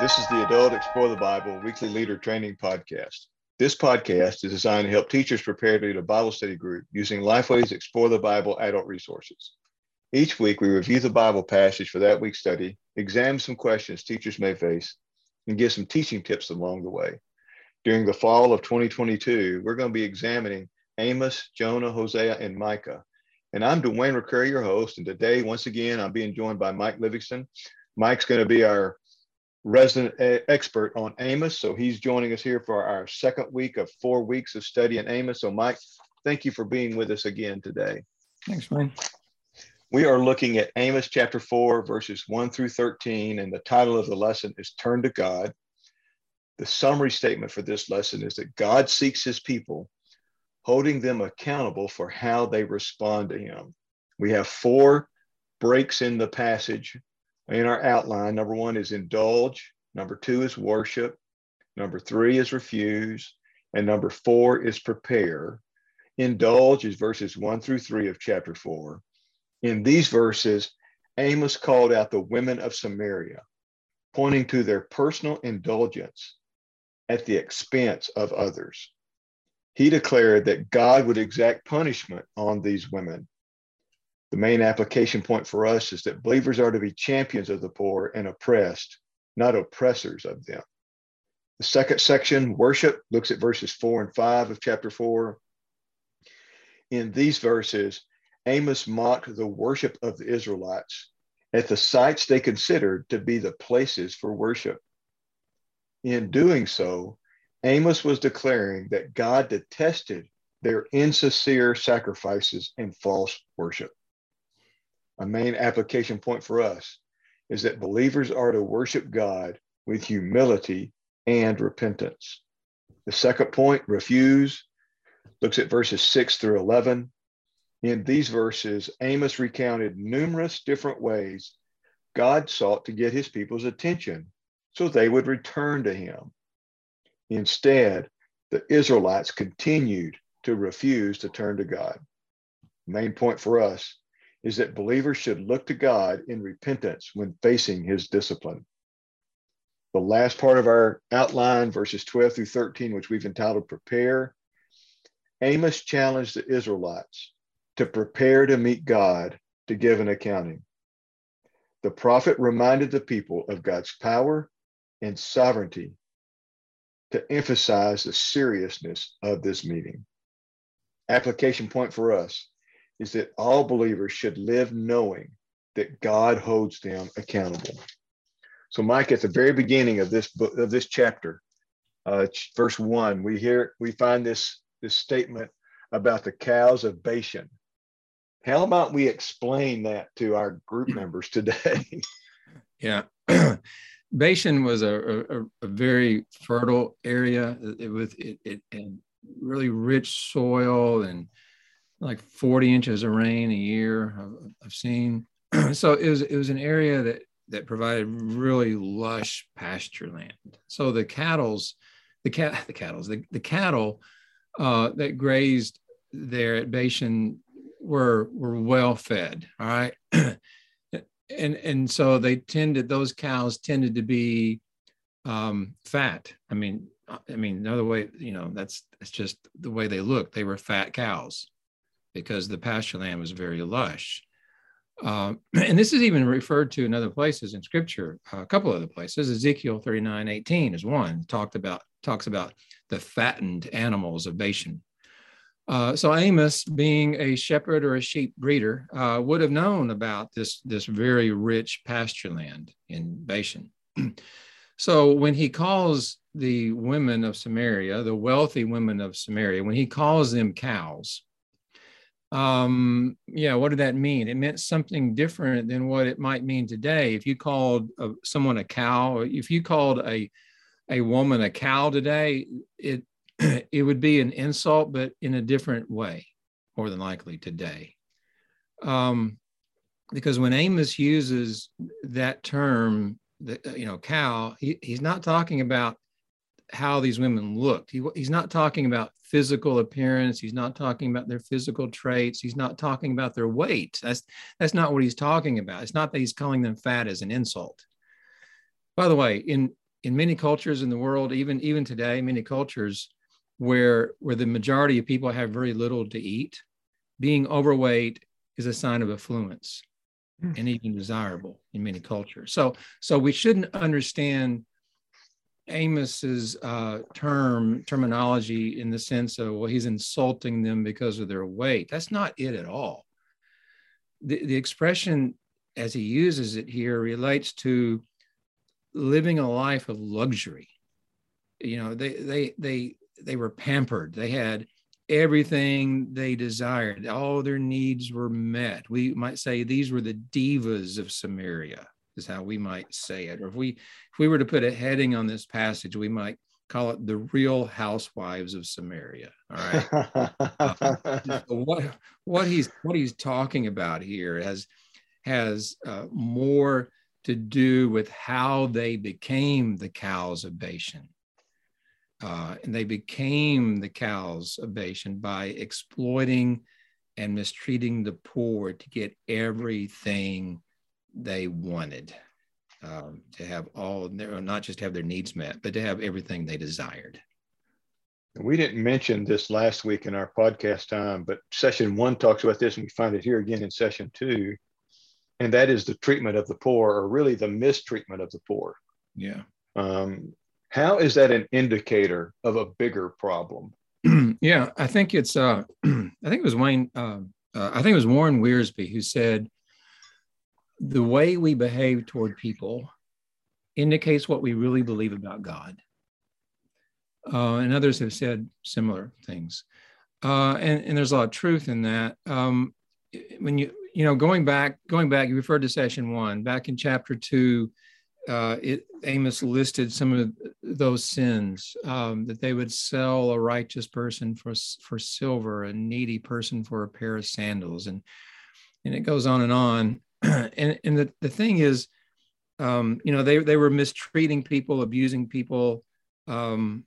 This is the Adult Explore the Bible weekly leader training podcast. This podcast is designed to help teachers prepare to lead a Bible study group using Lifeway's Explore the Bible adult resources. Each week, we review the Bible passage for that week's study, examine some questions teachers may face, and give some teaching tips along the way. During the fall of 2022, we're going to be examining Amos, Jonah, Hosea, and Micah. And I'm Dwayne McCrary, your host. And today, once again, I'm being joined by Mike Livingston. Mike's going to be our resident eh, expert on Amos. So he's joining us here for our second week of four weeks of study in Amos. So, Mike, thank you for being with us again today. Thanks, Wayne. We are looking at Amos chapter 4, verses 1 through 13, and the title of the lesson is Turn to God. The summary statement for this lesson is that God seeks his people, holding them accountable for how they respond to him. We have four breaks in the passage in our outline. Number one is indulge, number two is worship, number three is refuse, and number four is prepare. Indulge is verses one through three of chapter four. In these verses, Amos called out the women of Samaria, pointing to their personal indulgence at the expense of others. He declared that God would exact punishment on these women. The main application point for us is that believers are to be champions of the poor and oppressed, not oppressors of them. The second section, worship, looks at verses four and five of chapter four. In these verses, Amos mocked the worship of the Israelites at the sites they considered to be the places for worship. In doing so, Amos was declaring that God detested their insincere sacrifices and false worship. A main application point for us is that believers are to worship God with humility and repentance. The second point, refuse, looks at verses 6 through 11 in these verses, Amos recounted numerous different ways God sought to get his people's attention so they would return to him. Instead, the Israelites continued to refuse to turn to God. main point for us is that believers should look to God in repentance when facing his discipline. The last part of our outline, verses 12 through 13, which we've entitled Prepare, Amos challenged the Israelites to prepare to meet God to give an accounting. The prophet reminded the people of God's power and sovereignty to emphasize the seriousness of this meeting. Application point for us is that all believers should live knowing that God holds them accountable. So, Mike, at the very beginning of this book of this chapter, uh, verse one, we hear we find this this statement about the cows of Bashan. How about we explain that to our group members today? yeah. Bashan was a, a, a, very fertile area. It was it, it, it really rich soil and like 40 inches of rain a year I've, I've seen. so it was it was an area that that provided really lush pasture land. So the cattle's the cat the cattle's the, the cattle uh, that grazed there at Bashan were were well fed all right and and so they tended those cows tended to be um, fat i mean i mean another way you know that's that's just the way they looked. they were fat cows because the pasture land was very lush. Uh, and this is even referred to in other places in scripture a couple of other places. Ezekiel 39 18 is one talked about talks about the fattened animals of bashan. Uh, so Amos, being a shepherd or a sheep breeder, uh, would have known about this, this very rich pasture land in Bashan. so when he calls the women of Samaria, the wealthy women of Samaria, when he calls them cows, um, yeah, what did that mean? It meant something different than what it might mean today. If you called uh, someone a cow, if you called a a woman a cow today, it it would be an insult, but in a different way, more than likely today. Um, because when Amos uses that term, the, you know, cow, he, he's not talking about how these women looked. He, he's not talking about physical appearance. He's not talking about their physical traits. He's not talking about their weight. That's that's not what he's talking about. It's not that he's calling them fat as an insult. By the way, in in many cultures in the world, even even today, many cultures where where the majority of people have very little to eat, being overweight is a sign of affluence mm. and even desirable in many cultures. So so we shouldn't understand Amos's uh, term terminology in the sense of well he's insulting them because of their weight. That's not it at all. The, the expression as he uses it here relates to living a life of luxury. You know, they they they they were pampered. They had everything they desired. All their needs were met. We might say these were the divas of Samaria, is how we might say it. Or if we if we were to put a heading on this passage, we might call it the real housewives of Samaria. All right. uh, what what he's what he's talking about here has has uh, more to do with how they became the cows of Bashan. Uh, and they became the cows of Bashan by exploiting and mistreating the poor to get everything they wanted. Um, to have all, not just have their needs met, but to have everything they desired. We didn't mention this last week in our podcast time, but session one talks about this, and we find it here again in session two and that is the treatment of the poor, or really the mistreatment of the poor. Yeah. Um, how is that an indicator of a bigger problem? yeah, I think it's. Uh, I think it was Wayne. Uh, uh, I think it was Warren Wiersbe who said, "The way we behave toward people indicates what we really believe about God." Uh, and others have said similar things, uh, and, and there's a lot of truth in that. Um, when you you know, going back, going back, you referred to session one. Back in chapter two, uh, it, Amos listed some of those sins um, that they would sell a righteous person for for silver, a needy person for a pair of sandals, and and it goes on and on. and and the, the thing is, um, you know, they they were mistreating people, abusing people um,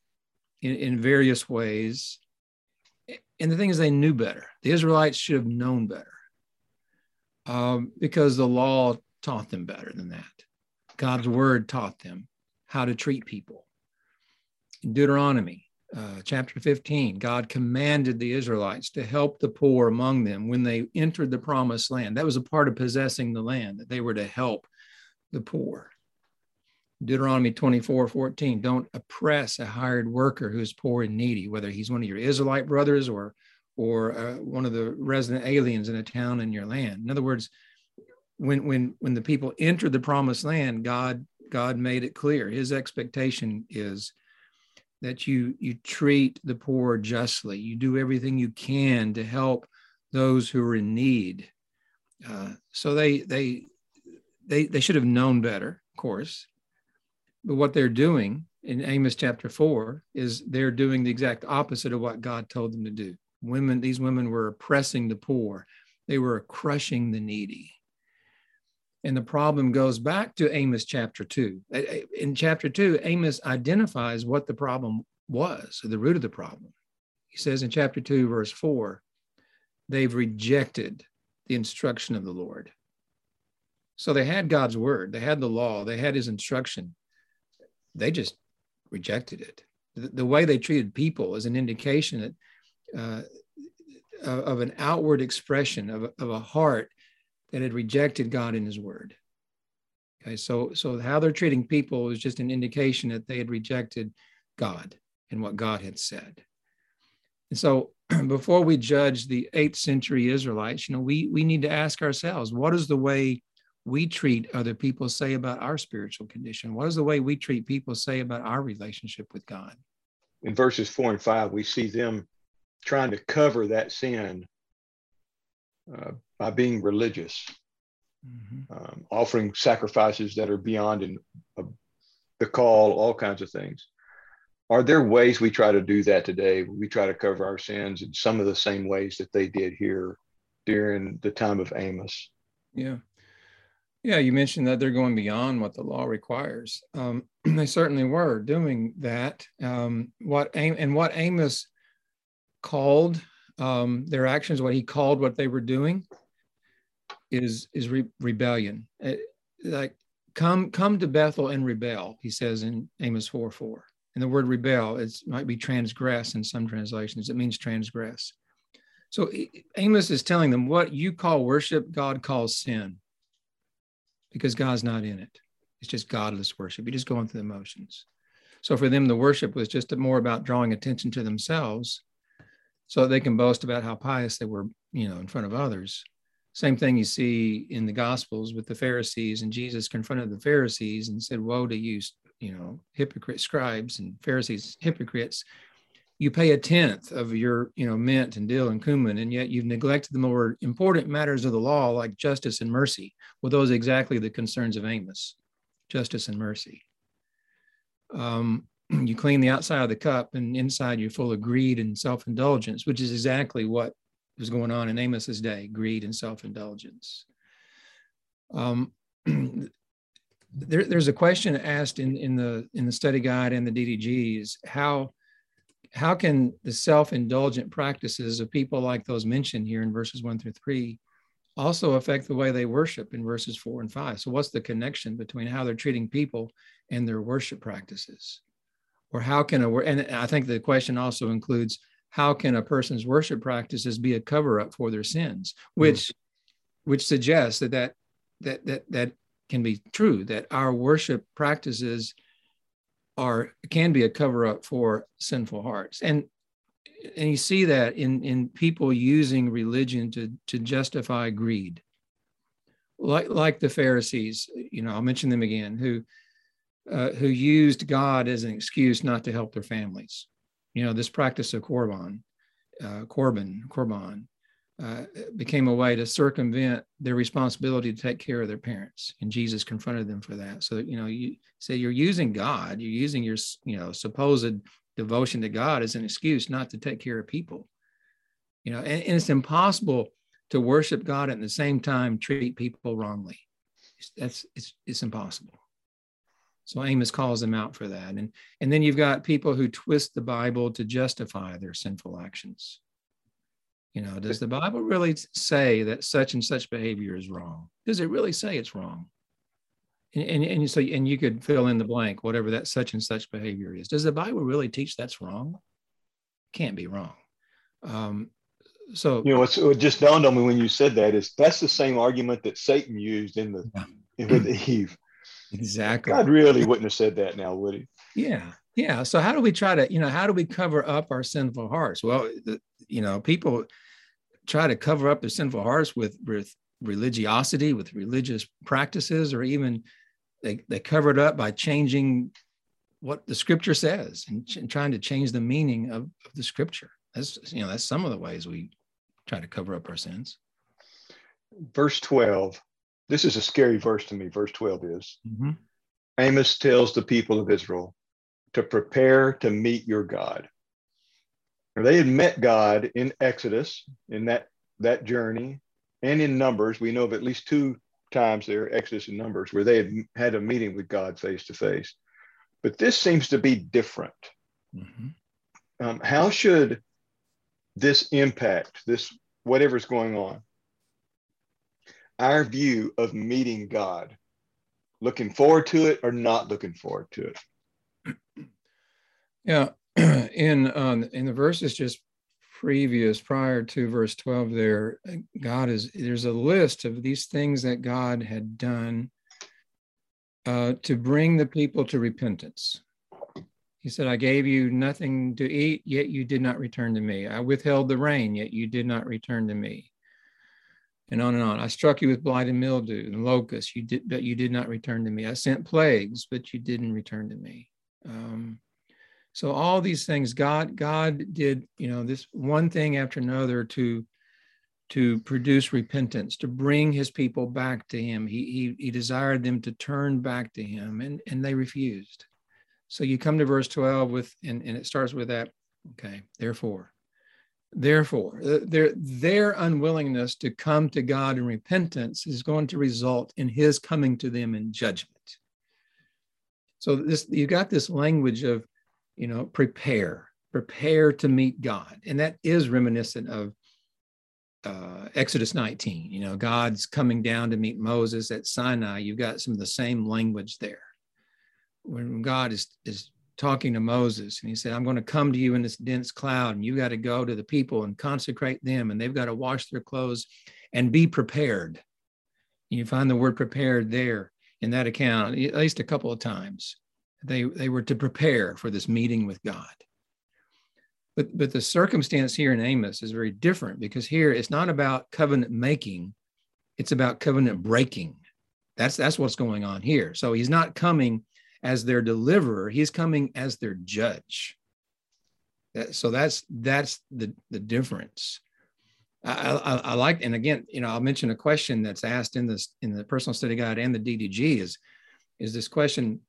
in, in various ways. And the thing is, they knew better. The Israelites should have known better um, because the law taught them better than that. God's word taught them how to treat people. Deuteronomy uh, chapter 15, God commanded the Israelites to help the poor among them when they entered the promised land. That was a part of possessing the land, that they were to help the poor. Deuteronomy 24, 14, don't oppress a hired worker who is poor and needy, whether he's one of your Israelite brothers or or uh, one of the resident aliens in a town in your land. In other words, when when when the people entered the promised land, God God made it clear. His expectation is that you you treat the poor justly. You do everything you can to help those who are in need. Uh, so they they they they should have known better, of course. But what they're doing in Amos chapter four is they're doing the exact opposite of what God told them to do. Women, these women were oppressing the poor, they were crushing the needy. And the problem goes back to Amos chapter two. In chapter two, Amos identifies what the problem was, the root of the problem. He says in chapter two, verse four, they've rejected the instruction of the Lord. So they had God's word, they had the law, they had his instruction. They just rejected it. The, the way they treated people is an indication that uh, of an outward expression of, of a heart that had rejected God in His Word. Okay, so so how they're treating people is just an indication that they had rejected God and what God had said. And so before we judge the eighth century Israelites, you know, we we need to ask ourselves, what is the way we treat other people say about our spiritual condition? What is the way we treat people say about our relationship with God? In verses four and five, we see them trying to cover that sin uh, by being religious, mm-hmm. um, offering sacrifices that are beyond in, uh, the call, all kinds of things. Are there ways we try to do that today? We try to cover our sins in some of the same ways that they did here during the time of Amos. Yeah. Yeah, you mentioned that they're going beyond what the law requires. Um, they certainly were doing that. Um, what and what Amos called um, their actions, what he called what they were doing, is is re- rebellion. It, like come come to Bethel and rebel, he says in Amos 4 4. And the word rebel it might be transgress in some translations. It means transgress. So Amos is telling them what you call worship, God calls sin because God's not in it. It's just godless worship. You're just going through the motions. So for them, the worship was just more about drawing attention to themselves so they can boast about how pious they were, you know, in front of others. Same thing you see in the Gospels with the Pharisees, and Jesus confronted the Pharisees and said, Woe to you, you know, hypocrite scribes and Pharisees, hypocrites. You pay a tenth of your you know mint and dill and cumin and yet you've neglected the more important matters of the law like justice and mercy. Well those are exactly the concerns of amos justice and mercy. Um, you clean the outside of the cup and inside you're full of greed and self-indulgence which is exactly what was going on in amos's day greed and self-indulgence. Um, there, there's a question asked in, in the in the study guide and the ddgs how how can the self-indulgent practices of people like those mentioned here in verses one through three also affect the way they worship in verses four and five? So what's the connection between how they're treating people and their worship practices? Or how can a and i think the question also includes how can a person's worship practices be a cover-up for their sins? Which mm. Which suggests that that that that, that can be true that our worship practices are can be a cover up for sinful hearts. And and you see that in in people using religion to to justify greed. Like like the pharisees you know i'll mention them again who uh, who used god as an excuse not to help their families you know this practice of korban uh, korban korban uh, became a way to circumvent their responsibility to take care of their parents. And jesus confronted them for that. So you know you say you're using god you're using your you know supposed devotion to god as an excuse not to take care of people. You know and, and it's impossible to worship god and at the same time treat people wrongly. That's it's it's impossible so amos calls them out for that and and then you've got people who twist the bible to justify their sinful actions you know, does the Bible really say that such and such behavior is wrong? Does it really say it's wrong? And, and, and so and you could fill in the blank, whatever that such and such behavior is. Does the Bible really teach that's wrong? Can't be wrong. Um, so you know, what's, what just dawned on me when you said that is that's the same argument that Satan used in the yeah. with Eve. Exactly. God really wouldn't have said that now, would he? Yeah. Yeah. So how do we try to, you know, how do we cover up our sinful hearts? Well, you know, people try to cover up their sinful hearts with, with religiosity, with religious practices, or even they, they cover it up by changing what the scripture says and, ch- and trying to change the meaning of, of, the scripture. That's, you know, that's some of the ways we try to cover up our sins. Verse 12, this is a scary verse to me. Verse 12 is mm-hmm. Amos tells the people of Israel to prepare to meet your God. They had met God in Exodus, in that, that journey, and in Numbers. We know of at least two times there, Exodus and Numbers, where they had had a meeting with God face to face. But this seems to be different. Mm-hmm. Um, how should this impact this whatever's going on? Our view of meeting God, looking forward to it or not looking forward to it. Yeah, in um, in the verses just previous prior to verse 12 there god is there's a list of these things that god had done uh, to bring the people to repentance. He said i gave you nothing to eat yet you did not return to me. I withheld the rain yet you did not return to me and on and on. I struck you with blight and mildew and locusts you did but you did not return to me. I sent plagues but you didn't return to me. Um, so all these things god god did you know this one thing after another to to produce repentance to bring his people back to him. He he, he desired them to turn back to him and and they refused. So you come to verse 12 with and, and it starts with that. Okay therefore therefore their their unwillingness to come to god in repentance is going to result in his coming to them in judgment so this you got this language of you know, prepare, prepare to meet God. And that is reminiscent of uh, Exodus 19. You know, God's coming down to meet Moses at Sinai. You've got some of the same language there. When God is, is talking to Moses and he said, I'm going to come to you in this dense cloud, and you got to go to the people and consecrate them, and they've got to wash their clothes and be prepared. You find the word prepared there in that account at least a couple of times. They, they were to prepare for this meeting with God. But, but the circumstance here in Amos is very different because here it's not about covenant making, it's about covenant breaking. That's, that's what's going on here. So he's not coming as their deliverer, he's coming as their judge. so that's that's the, the difference. I, I, I, like, and again, you know, I'll mention a question that's asked in this in the personal study guide and the DDG is, is this question: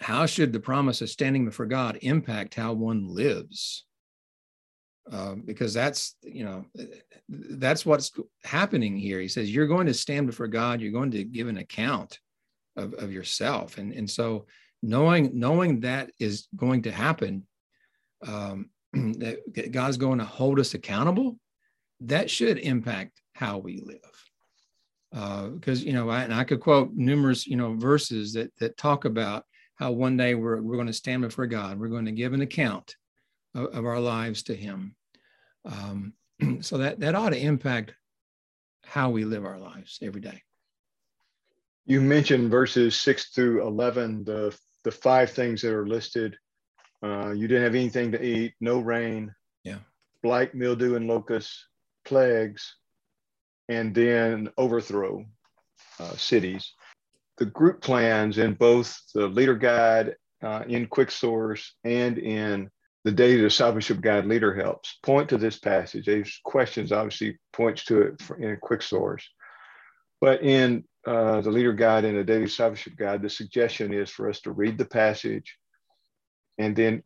How should the promise of standing before God impact how one lives? Um, because that's you know that's what's happening here. He says you're going to stand before God. You're going to give an account of, of yourself, and and so knowing knowing that is going to happen, um, that God's going to hold us accountable that should impact how we live. Because uh, you know, I, and I could quote numerous you know verses that that talk about how one day we're we're going to stand before God. We're going to give an account of, of our lives to Him. Um, so that that ought to impact how we live our lives every day. You mentioned verses six through eleven, the the five things that are listed. Uh, you didn't have anything to eat, no rain, yeah, blight, mildew, and locusts, plagues and then overthrow uh, cities. The group plans in both the leader guide, uh, in quick source, and in the daily discipleship guide leader helps point to this passage. These questions obviously points to it in quick source. But in uh, the leader guide and the daily discipleship guide, the suggestion is for us to read the passage and then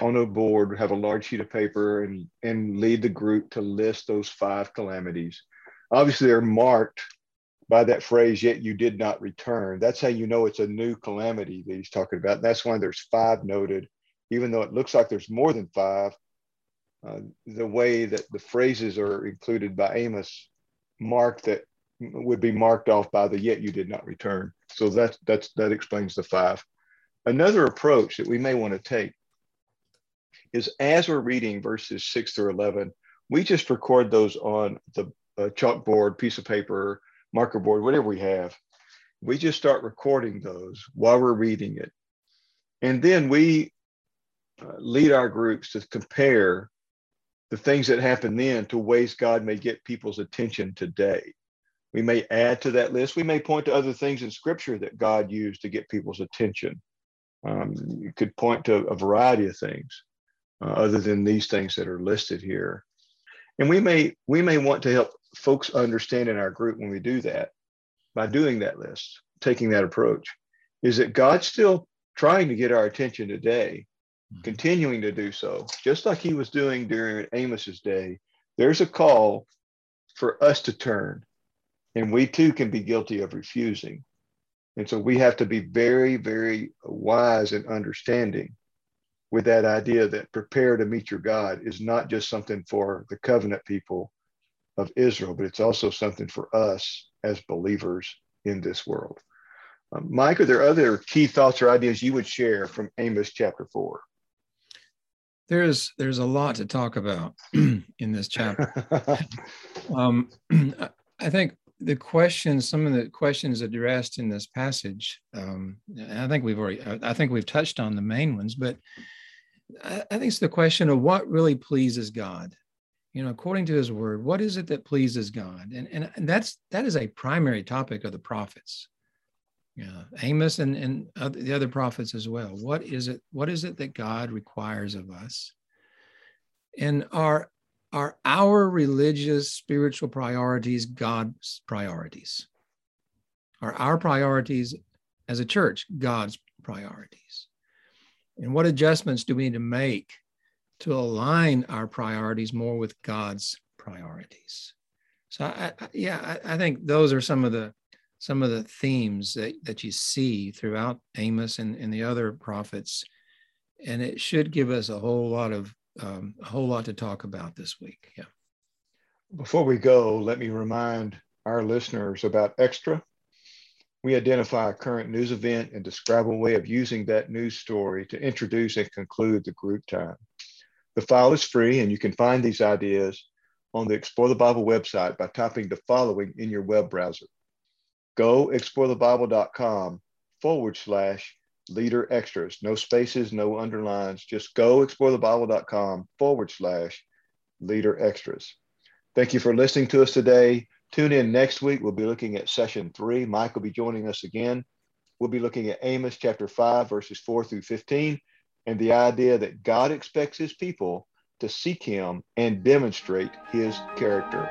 on a board, have a large sheet of paper and, and lead the group to list those five calamities. Obviously, they're marked by that phrase, yet you did not return. That's how you know it's a new calamity that he's talking about. And That's why there's five noted, even though it looks like there's more than five. Uh, the way that the phrases are included by Amos mark that would be marked off by the yet you did not return. So that's that's that explains the five. Another approach that we may want to take is as we're reading verses 6 through 11, we just record those on the uh, chalkboard, piece of paper, marker board, whatever we have. We just start recording those while we're reading it. And then we uh, lead our groups to compare the things that happen then to ways God may get people's attention today. We may add to that list. We may point to other things in scripture that God used to get people's attention. Um, you could point to a variety of things uh, other than these things that are listed here. And we may we may want to help folks understand in our group when we do that by doing that list, taking that approach, is that God's still trying to get our attention today, mm-hmm. continuing to do so, just like he was doing during Amos's day. There's a call for us to turn, and we too can be guilty of refusing. And so we have to be very, very wise and understanding with that idea that prepare to meet your God is not just something for the covenant people of Israel, but it's also something for us as believers in this world. Um, Mike, are there other key thoughts or ideas you would share from Amos chapter four? There's there's a lot to talk about in this chapter. um, I think the questions, some of the questions addressed in this passage, um, I think we've already, I think we've touched on the main ones, but I, think it's the question of what really pleases God. You know, according to his word, what is it that pleases God? And, and, that's that is a primary topic of the prophets. Yeah, Amos and, and other, the other prophets as well. What is it? What is it that God requires of us? And are are our religious spiritual priorities God's priorities? Are our priorities as a church God's priorities? And what adjustments do we need to make to align our priorities more with God's priorities? So, I, I, yeah, I, I, think those are some of the some of the themes that, that you see throughout Amos and, and the other prophets, and it should give us a whole lot of um, a whole lot to talk about this week. Yeah. Before we go, let me remind our listeners about Extra. We identify a current news event and describe a way of using that news story to introduce and conclude the group time. The file is free, and you can find these ideas on the Explore the Bible website by typing the following in your web browser go explorethebible.com forward slash leader extras. No spaces, no underlines, just go explorethebible.com forward slash leader extras. Thank you for listening to us today. Tune in next week. We'll be looking at session three. Mike will be joining us again. We'll be looking at Amos chapter 5, verses 4 through 15, and the idea that God expects his people to seek him and demonstrate his character.